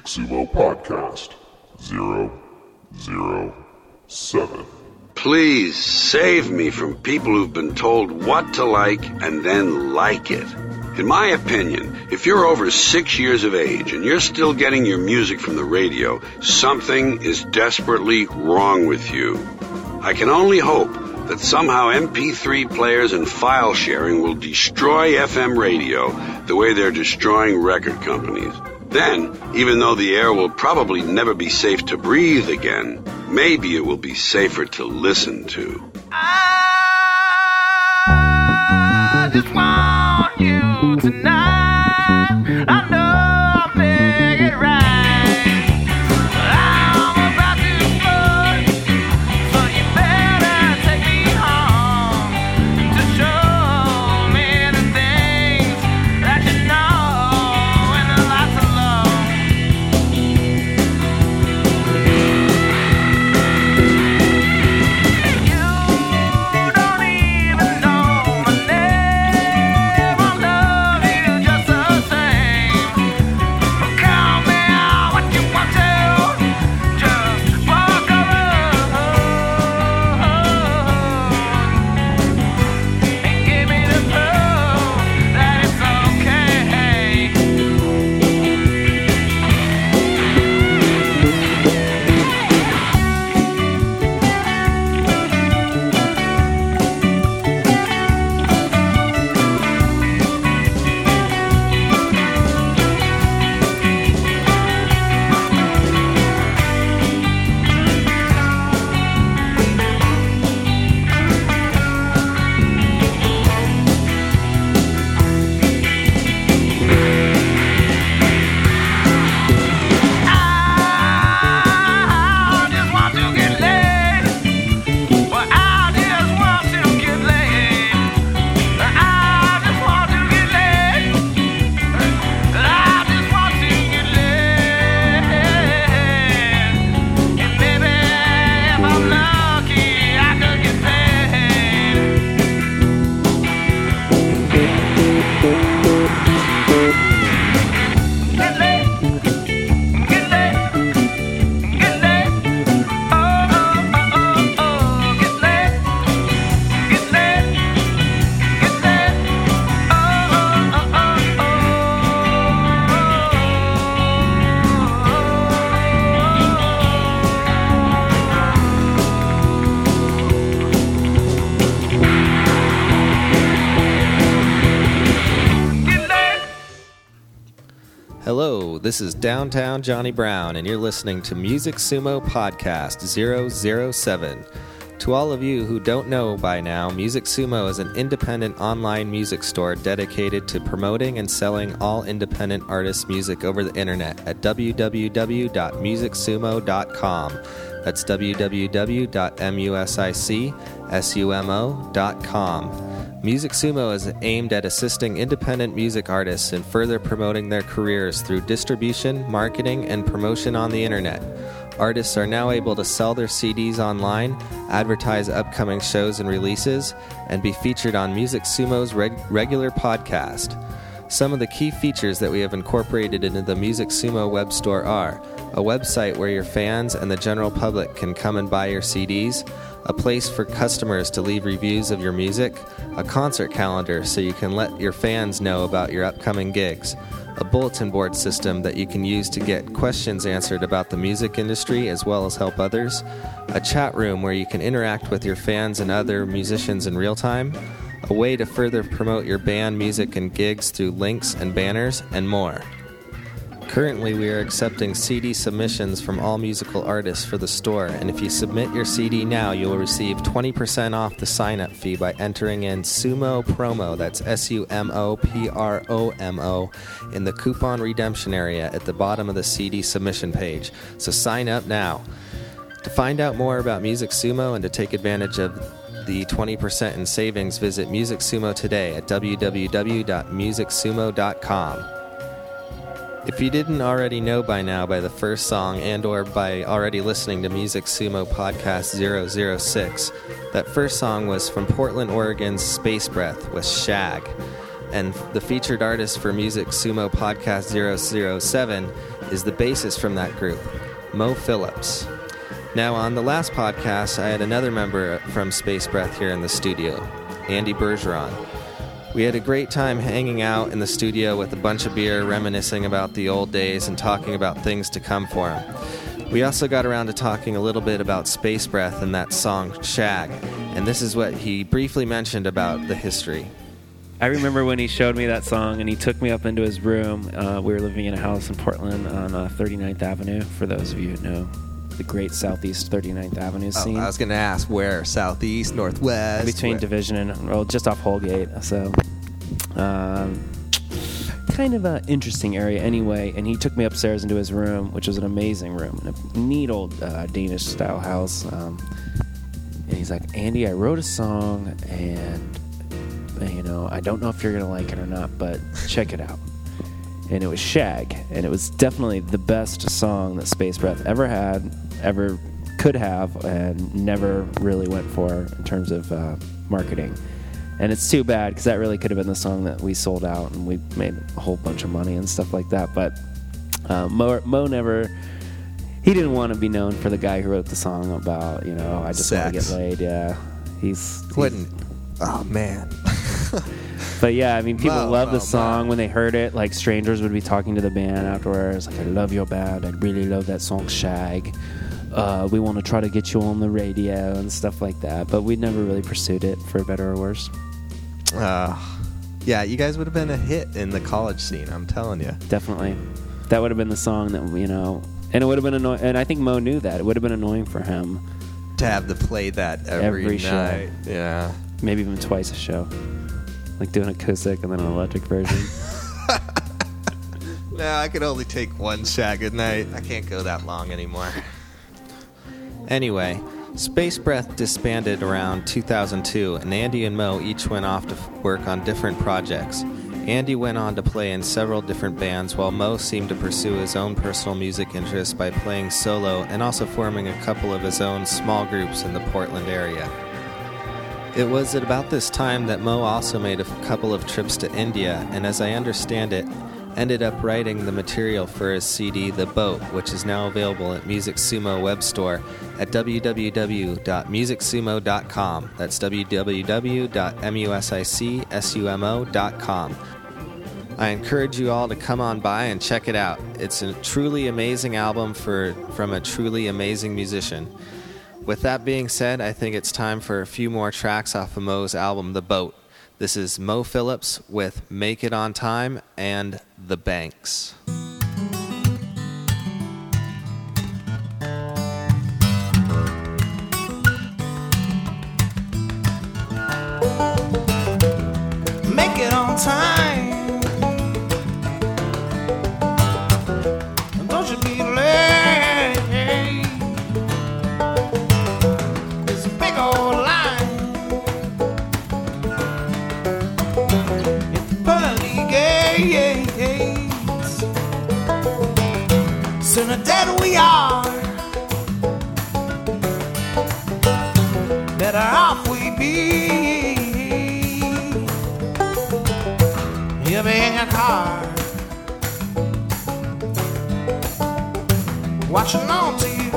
Sumo Podcast 007. Please save me from people who've been told what to like and then like it. In my opinion, if you're over six years of age and you're still getting your music from the radio, something is desperately wrong with you. I can only hope that somehow MP3 players and file sharing will destroy FM radio the way they're destroying record companies. Then, even though the air will probably never be safe to breathe again, maybe it will be safer to listen to. I this is Downtown Johnny Brown, and you're listening to Music Sumo Podcast 007. To all of you who don't know by now, Music Sumo is an independent online music store dedicated to promoting and selling all independent artists' music over the internet at www.musicsumo.com. That's www.musicsumo.com. Music Sumo is aimed at assisting independent music artists in further promoting their careers through distribution, marketing, and promotion on the internet. Artists are now able to sell their CDs online, advertise upcoming shows and releases, and be featured on Music Sumo's reg- regular podcast. Some of the key features that we have incorporated into the Music Sumo web store are a website where your fans and the general public can come and buy your CDs, a place for customers to leave reviews of your music, a concert calendar so you can let your fans know about your upcoming gigs, a bulletin board system that you can use to get questions answered about the music industry as well as help others, a chat room where you can interact with your fans and other musicians in real time, a way to further promote your band music and gigs through links and banners, and more. Currently, we are accepting CD submissions from all musical artists for the store, and if you submit your CD now, you will receive 20% off the sign up fee by entering in Sumo Promo, that's S U M O P R O M O, in the coupon redemption area at the bottom of the CD submission page. So sign up now. To find out more about Music Sumo and to take advantage of the 20% in savings, visit Music Sumo today at www.musicsumo.com. If you didn't already know by now by the first song and or by already listening to Music Sumo Podcast 006, that first song was from Portland, Oregon's Spacebreath with Shag. And the featured artist for Music Sumo Podcast 007 is the bassist from that group, Mo Phillips. Now, on the last podcast, I had another member from Spacebreath here in the studio, Andy Bergeron. We had a great time hanging out in the studio with a bunch of beer, reminiscing about the old days and talking about things to come for him. We also got around to talking a little bit about Space Breath and that song Shag, and this is what he briefly mentioned about the history. I remember when he showed me that song and he took me up into his room. Uh, we were living in a house in Portland on uh, 39th Avenue, for those of you who know the great Southeast 39th Avenue scene. Oh, I was going to ask where? Southeast, Northwest? between where- Division and well, just off Holgate. So, um, kind of an interesting area anyway. And he took me upstairs into his room, which was an amazing room, a neat old uh, Danish style house. Um, and he's like, Andy, I wrote a song, and you know, I don't know if you're gonna like it or not, but check it out. And it was Shag, and it was definitely the best song that Spacebreath ever had, ever could have, and never really went for in terms of uh, marketing. And it's too bad because that really could have been the song that we sold out and we made a whole bunch of money and stuff like that. But uh, Mo, Mo never. He didn't want to be known for the guy who wrote the song about, you know, I just want to get laid. Yeah, he's, he's Wouldn't. Oh, man. but yeah, I mean, people Mo, love the song Mo. when they heard it. Like strangers would be talking to the band afterwards, like, "I love your band. I really love that song, Shag. Uh, we want to try to get you on the radio and stuff like that." But we never really pursued it, for better or worse. Uh, yeah, you guys would have been a hit in the college scene, I'm telling you. Definitely, that would have been the song that you know, and it would have been annoying. And I think Mo knew that it would have been annoying for him. To have to play that every, Every show. night. Yeah. Maybe even twice a show, like doing acoustic and then an electric version. No, I can only take one shag at night. I can't go that long anymore. Anyway, Spacebreath disbanded around 2002, and Andy and Mo each went off to work on different projects. Andy went on to play in several different bands, while Mo seemed to pursue his own personal music interests by playing solo and also forming a couple of his own small groups in the Portland area. It was at about this time that Mo also made a couple of trips to India, and as I understand it, ended up writing the material for his CD The Boat, which is now available at Music Sumo web store at www.musicsumo.com. That's www.musicsumo.com. I encourage you all to come on by and check it out. It's a truly amazing album for from a truly amazing musician. With that being said, I think it's time for a few more tracks off of Mo's album, The Boat. This is Mo Phillips with Make It On Time and The Banks. make it on time. Dead we are. Better off we be. You'll be in your car watching on TV.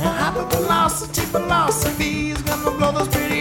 And hyper velocity philosophy is gonna blow those pretty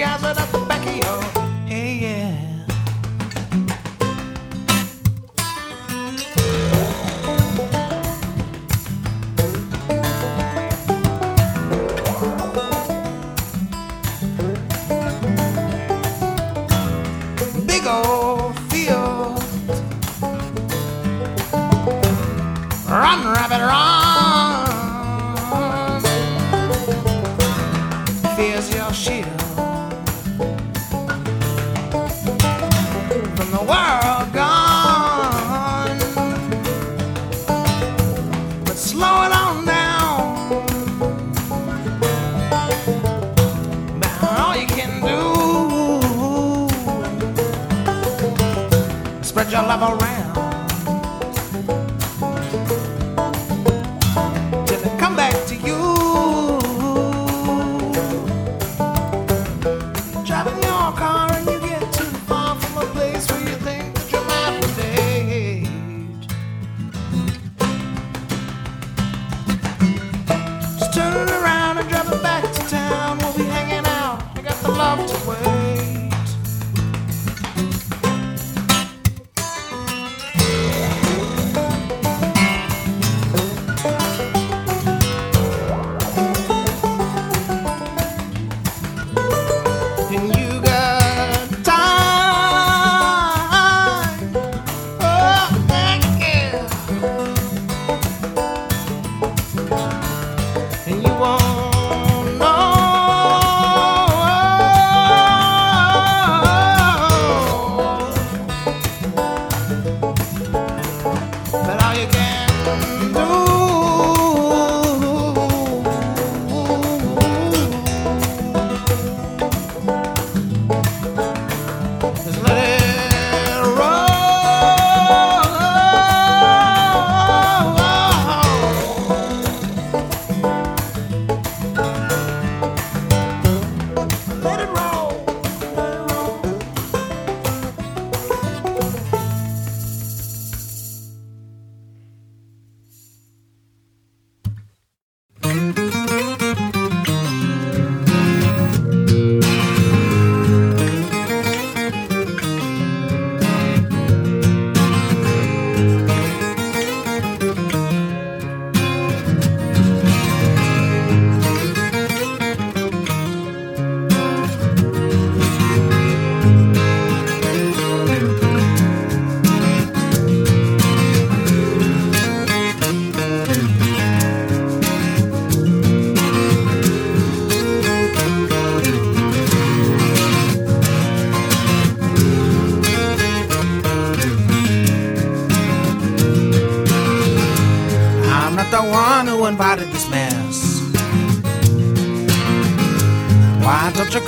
Your love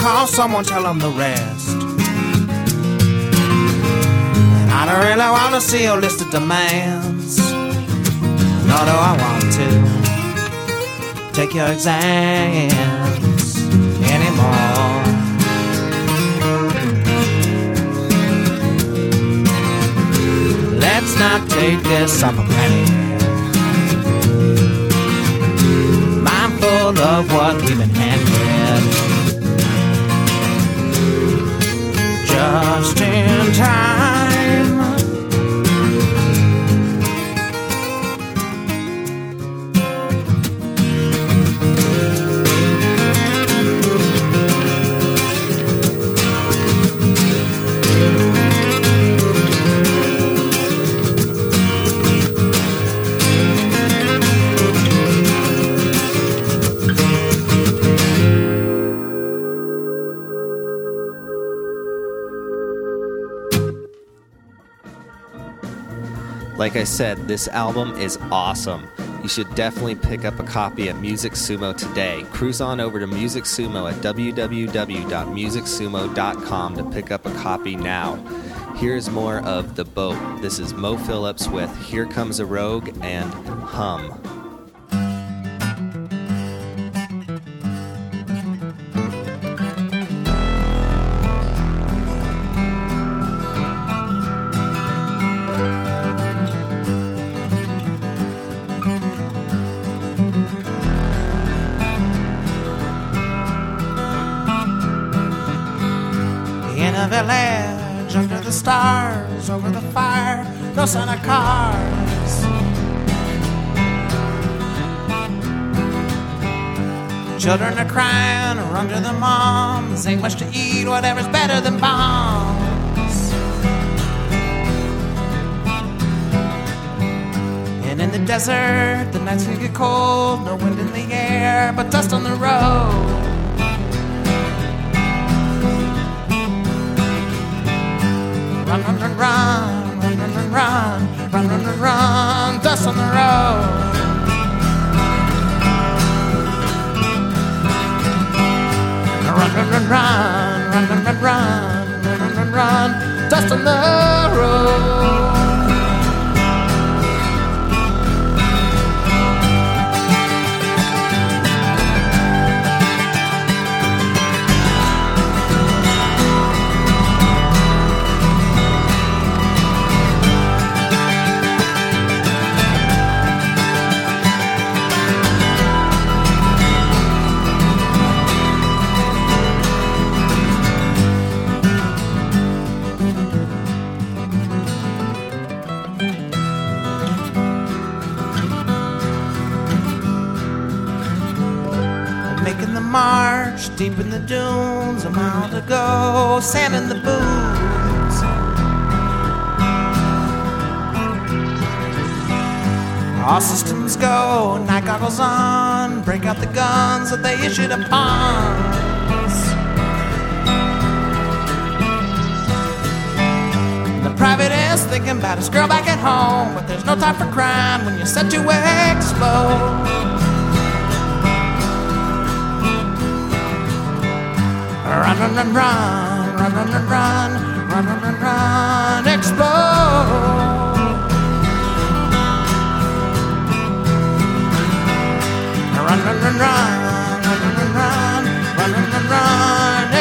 call someone, tell them the rest? And I don't really want to see your list of demands. Nor do I want to take your exams anymore. Let's not take this up a penny. Mindful of what we've been. Just in time. Like I said, this album is awesome. You should definitely pick up a copy at Music Sumo today. Cruise on over to Music Sumo at www.musicsumo.com to pick up a copy now. Here's more of The Boat. This is Mo Phillips with Here Comes a Rogue and Hum. Over the fire, no sign of cars. Children are crying, run to their moms. Ain't much to eat, whatever's better than bombs. And in the desert, the nights can get cold, no wind in the air, but dust on the road. Run, run, run, run, run, run, run, run, run, run, run, run, dust on the road. Run, run, run, run, run, run, run, run, run, run, run, dust on the road. Deep in the dunes, a mile to go, sand in the boots. All systems go, night goggles on, break out the guns that they issued upon us. The private is thinking about his girl back at home, but there's no time for crime when you're set to explode. Run, run, run, run, run, run, run, run, run, run, run, run, explode. Run, run, run, run, run, run, run, run, run, run, run,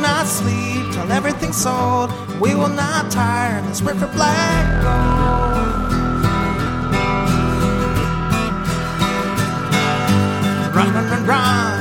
not sleep till everything's sold. We will not tire in this river black gold. Run, run, run, run, run,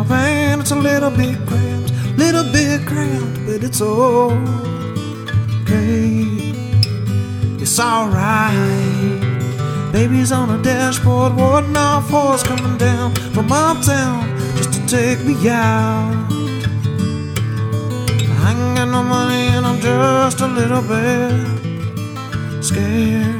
my van. It's a little bit cramped, little bit cramped, but it's okay. It's alright. Baby's on the dashboard, warding off horse coming down from uptown just to take me out. I ain't got no money and I'm just a little bit scared.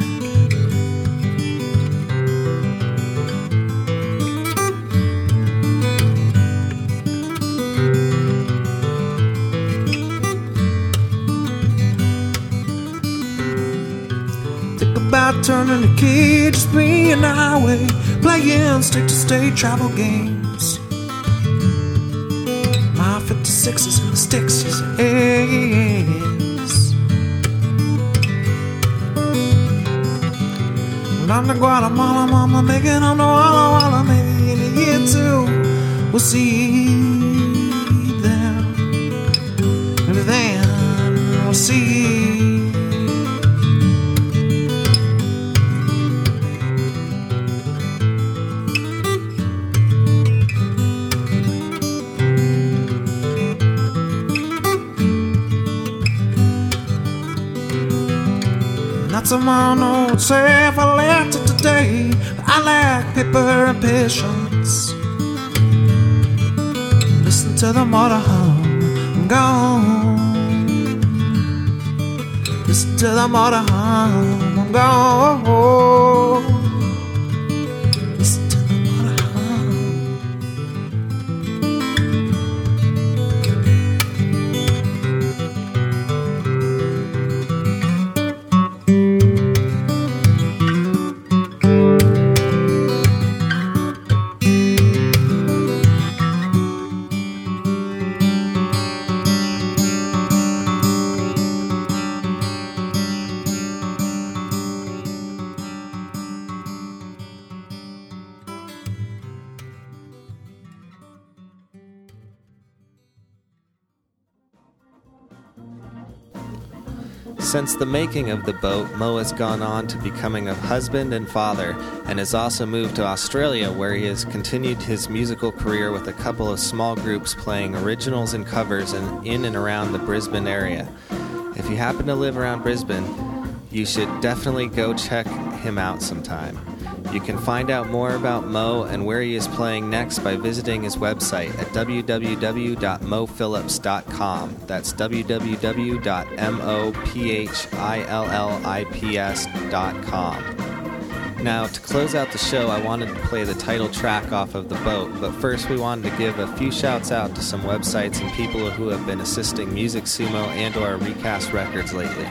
Turning the key, just me and the highway, playing state to state travel games. My 56s and the sticks, yes, yes. And I'm the Guatemala mama, making on the Walla Walla, maybe in a year two, we'll see Tomorrow, would say if I left it today. I lack paper and patience. Listen to the motor hum, I'm gone. Listen to the motor hum, I'm gone. Since the making of the boat, Mo has gone on to becoming a husband and father, and has also moved to Australia, where he has continued his musical career with a couple of small groups playing originals and covers in, in and around the Brisbane area. If you happen to live around Brisbane, you should definitely go check him out sometime. You can find out more about Mo and where he is playing next by visiting his website at www.mophillips.com. That's www.mophillips.com. Now, to close out the show, I wanted to play the title track off of The Boat, but first we wanted to give a few shouts out to some websites and people who have been assisting Music Sumo and or Recast Records lately.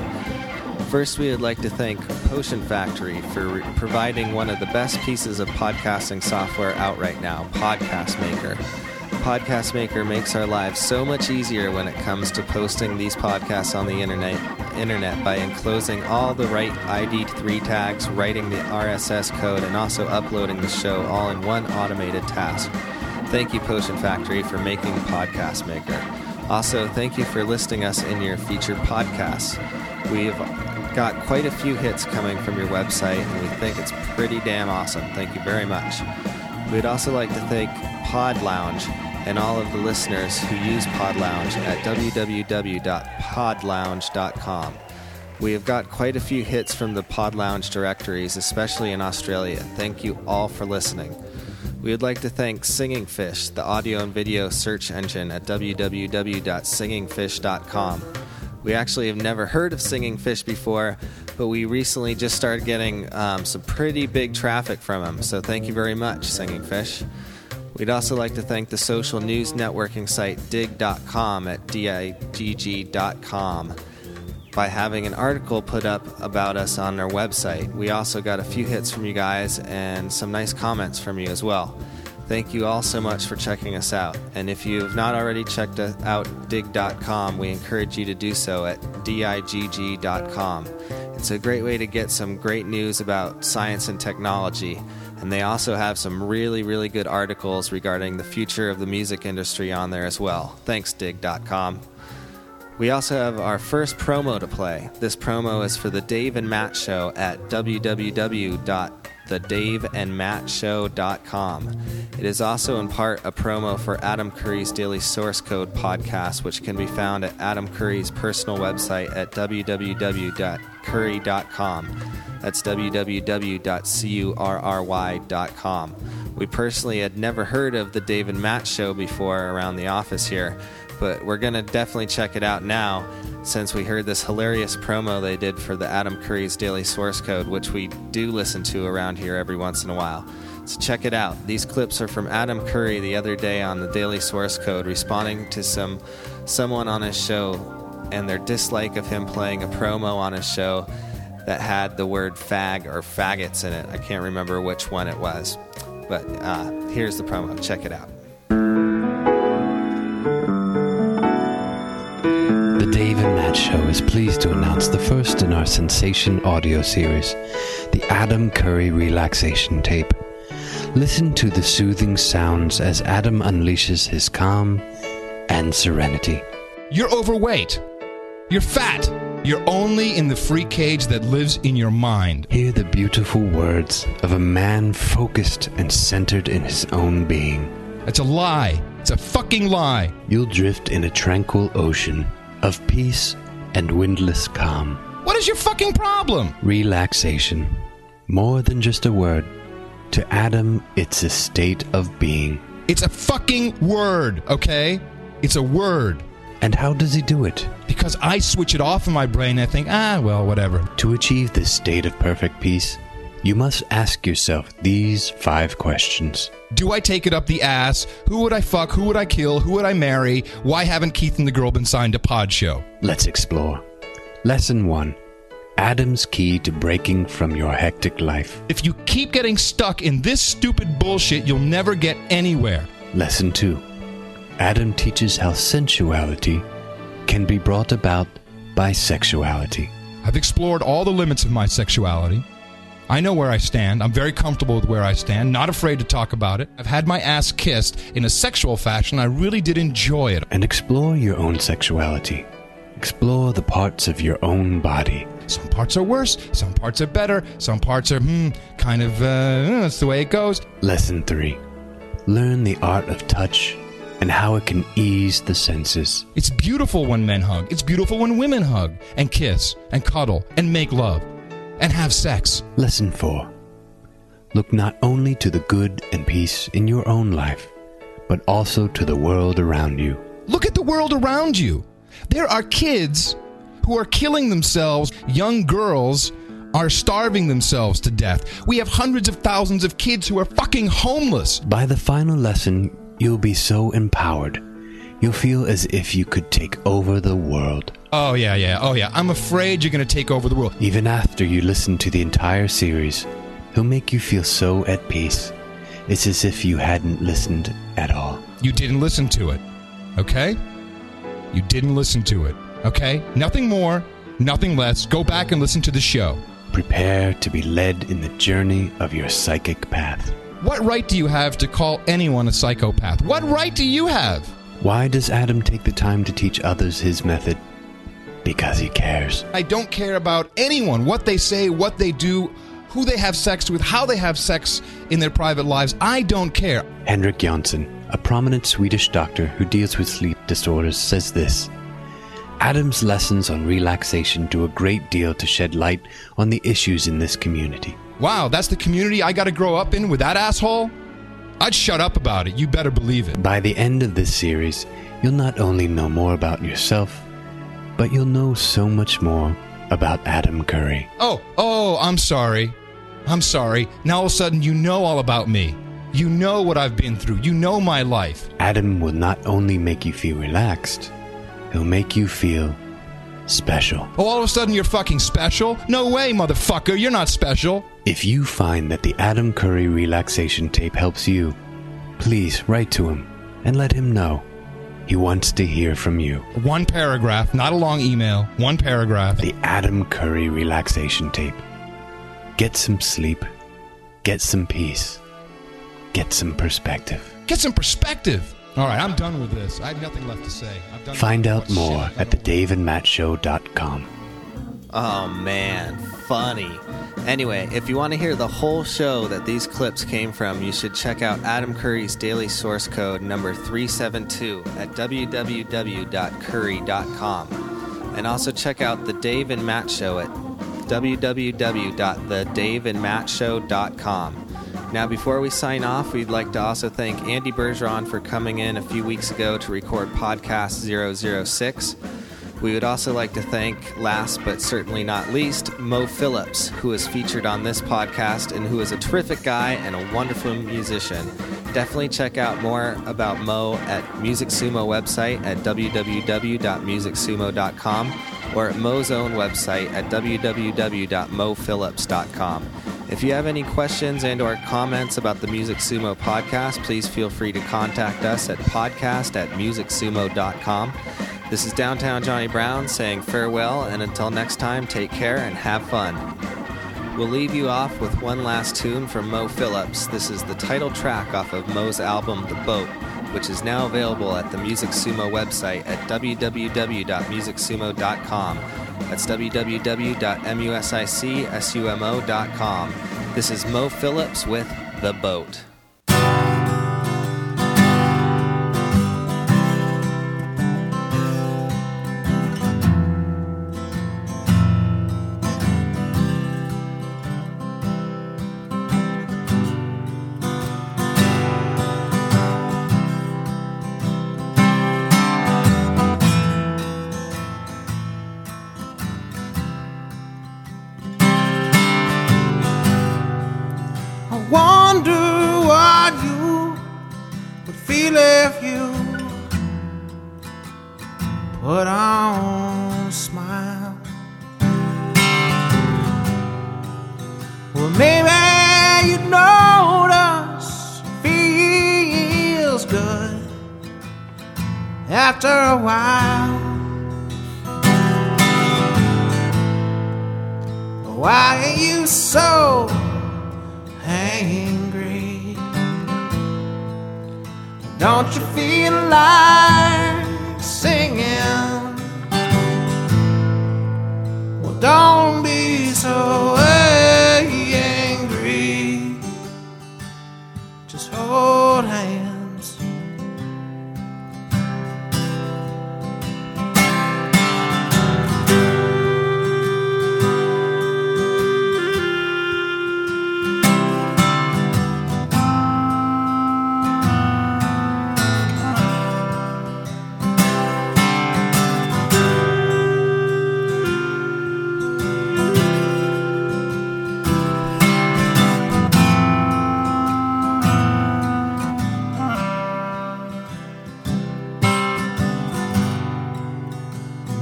First, we would like to thank Potion Factory for re- providing one of the best pieces of podcasting software out right now, Podcast Maker. Podcast Maker makes our lives so much easier when it comes to posting these podcasts on the internet, internet by enclosing all the right ID3 tags, writing the RSS code, and also uploading the show all in one automated task. Thank you, Potion Factory, for making Podcast Maker. Also, thank you for listing us in your featured podcasts. We've got quite a few hits coming from your website, and we think it's pretty damn awesome. Thank you very much. We'd also like to thank Pod Lounge and all of the listeners who use Pod Lounge at www.podlounge.com. We have got quite a few hits from the Pod Lounge directories, especially in Australia. Thank you all for listening. We would like to thank Singing Fish, the audio and video search engine at www.singingfish.com. We actually have never heard of Singing Fish before, but we recently just started getting um, some pretty big traffic from them. So thank you very much, Singing Fish. We'd also like to thank the social news networking site digg.com at digg.com by having an article put up about us on their website. We also got a few hits from you guys and some nice comments from you as well. Thank you all so much for checking us out. And if you have not already checked out digg.com, we encourage you to do so at digg.com. It's a great way to get some great news about science and technology. And they also have some really, really good articles regarding the future of the music industry on there as well. Thanks, digg.com. We also have our first promo to play. This promo is for the Dave and Matt Show at www.thedaveandmattshow.com. It is also in part a promo for Adam Curry's Daily Source Code podcast, which can be found at Adam Curry's personal website at www.curry.com. That's www.curry.com. We personally had never heard of the Dave and Matt Show before around the office here but we're going to definitely check it out now since we heard this hilarious promo they did for the Adam Curry's Daily Source Code, which we do listen to around here every once in a while. So check it out. These clips are from Adam Curry the other day on the Daily Source Code responding to some someone on his show and their dislike of him playing a promo on his show that had the word fag or faggots in it. I can't remember which one it was. But uh, here's the promo. Check it out. Matt Show is pleased to announce the first in our Sensation audio series, the Adam Curry Relaxation Tape. Listen to the soothing sounds as Adam unleashes his calm and serenity. You're overweight. You're fat. You're only in the free cage that lives in your mind. Hear the beautiful words of a man focused and centered in his own being. It's a lie. It's a fucking lie. You'll drift in a tranquil ocean of peace and windless calm. What is your fucking problem? Relaxation. More than just a word. To Adam, it's a state of being. It's a fucking word, okay? It's a word. And how does he do it? Because I switch it off in my brain and I think, ah, well, whatever. To achieve this state of perfect peace, you must ask yourself these five questions. Do I take it up the ass? Who would I fuck? Who would I kill? Who would I marry? Why haven't Keith and the girl been signed to Pod Show? Let's explore. Lesson 1 Adam's key to breaking from your hectic life. If you keep getting stuck in this stupid bullshit, you'll never get anywhere. Lesson 2 Adam teaches how sensuality can be brought about by sexuality. I've explored all the limits of my sexuality. I know where I stand. I'm very comfortable with where I stand, not afraid to talk about it. I've had my ass kissed in a sexual fashion. I really did enjoy it. And explore your own sexuality. Explore the parts of your own body. Some parts are worse, some parts are better, some parts are, hmm, kind of, uh, that's the way it goes. Lesson 3 Learn the art of touch and how it can ease the senses. It's beautiful when men hug. It's beautiful when women hug and kiss and cuddle and make love and have sex. Lesson 4 look not only to the good and peace in your own life, but also to the world around you. Look at the world around you. There are kids who are killing themselves, young girls are starving themselves to death. We have hundreds of thousands of kids who are fucking homeless. By the final lesson, you'll be so empowered. You'll feel as if you could take over the world. Oh, yeah, yeah, oh, yeah. I'm afraid you're going to take over the world. Even after you listen to the entire series, he'll make you feel so at peace. It's as if you hadn't listened at all. You didn't listen to it, okay? You didn't listen to it, okay? Nothing more, nothing less. Go back and listen to the show. Prepare to be led in the journey of your psychic path. What right do you have to call anyone a psychopath? What right do you have? Why does Adam take the time to teach others his method? Because he cares. I don't care about anyone, what they say, what they do, who they have sex with, how they have sex in their private lives. I don't care. Henrik Jonsson, a prominent Swedish doctor who deals with sleep disorders, says this Adam's lessons on relaxation do a great deal to shed light on the issues in this community. Wow, that's the community I got to grow up in with that asshole? I'd shut up about it. You better believe it. By the end of this series, you'll not only know more about yourself, but you'll know so much more about Adam Curry. Oh, oh, I'm sorry. I'm sorry. Now all of a sudden you know all about me. You know what I've been through. You know my life. Adam will not only make you feel relaxed, he'll make you feel special. Oh, all of a sudden you're fucking special? No way, motherfucker. You're not special. If you find that the Adam Curry relaxation tape helps you, please write to him and let him know. He wants to hear from you. One paragraph, not a long email. One paragraph. The Adam Curry relaxation tape. Get some sleep. Get some peace. Get some perspective. Get some perspective. All right, I'm done with this. I have nothing left to say. I've done Find with out shit more I've at the done. daveandmattshow.com. Oh man, funny. Anyway, if you want to hear the whole show that these clips came from, you should check out Adam Curry's daily source code number 372 at www.curry.com. And also check out The Dave and Matt Show at www.thedaveandmattshow.com. Now, before we sign off, we'd like to also thank Andy Bergeron for coming in a few weeks ago to record podcast 006. We would also like to thank, last but certainly not least, Mo Phillips, who is featured on this podcast and who is a terrific guy and a wonderful musician. Definitely check out more about Mo at Music Sumo website at www.musicsumo.com or at Mo's own website at www.mophillips.com. If you have any questions and or comments about the Music Sumo podcast, please feel free to contact us at podcast at musicsumo.com. This is Downtown Johnny Brown saying farewell, and until next time, take care and have fun. We'll leave you off with one last tune from Mo Phillips. This is the title track off of Mo's album, The Boat, which is now available at the Music Sumo website at www.musicsumo.com. That's www.musicsumo.com. This is Mo Phillips with The Boat. Well, maybe you notice feels good after a while. Why are you so angry? Don't you feel like singing? Well, don't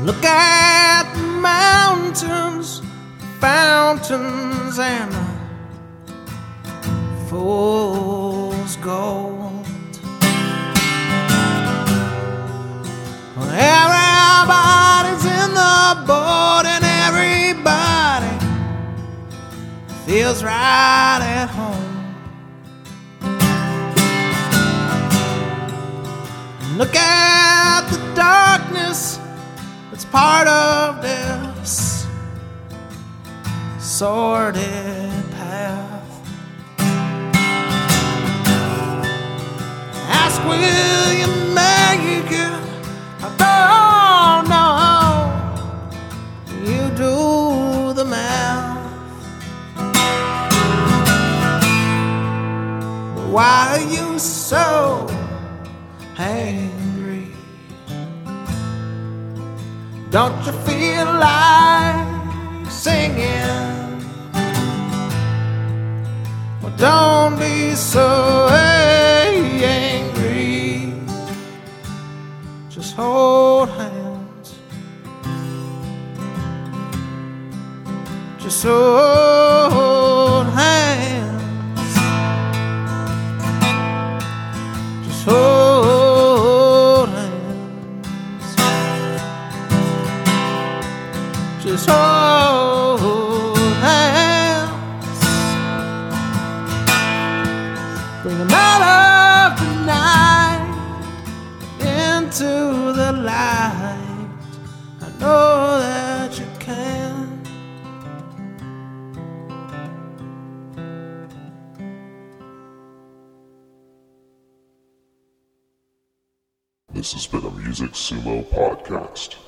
Look at the mountains, fountains, and the fool's gold. Everybody's in the boat, and everybody feels right at home. Look at the darkness part of this sordid path. Ask will you make it? I don't know. You do the math. Why are you so angry? Don't you feel like singing? Well, don't be so angry. Just hold hands. Just hold Music Sumo podcast.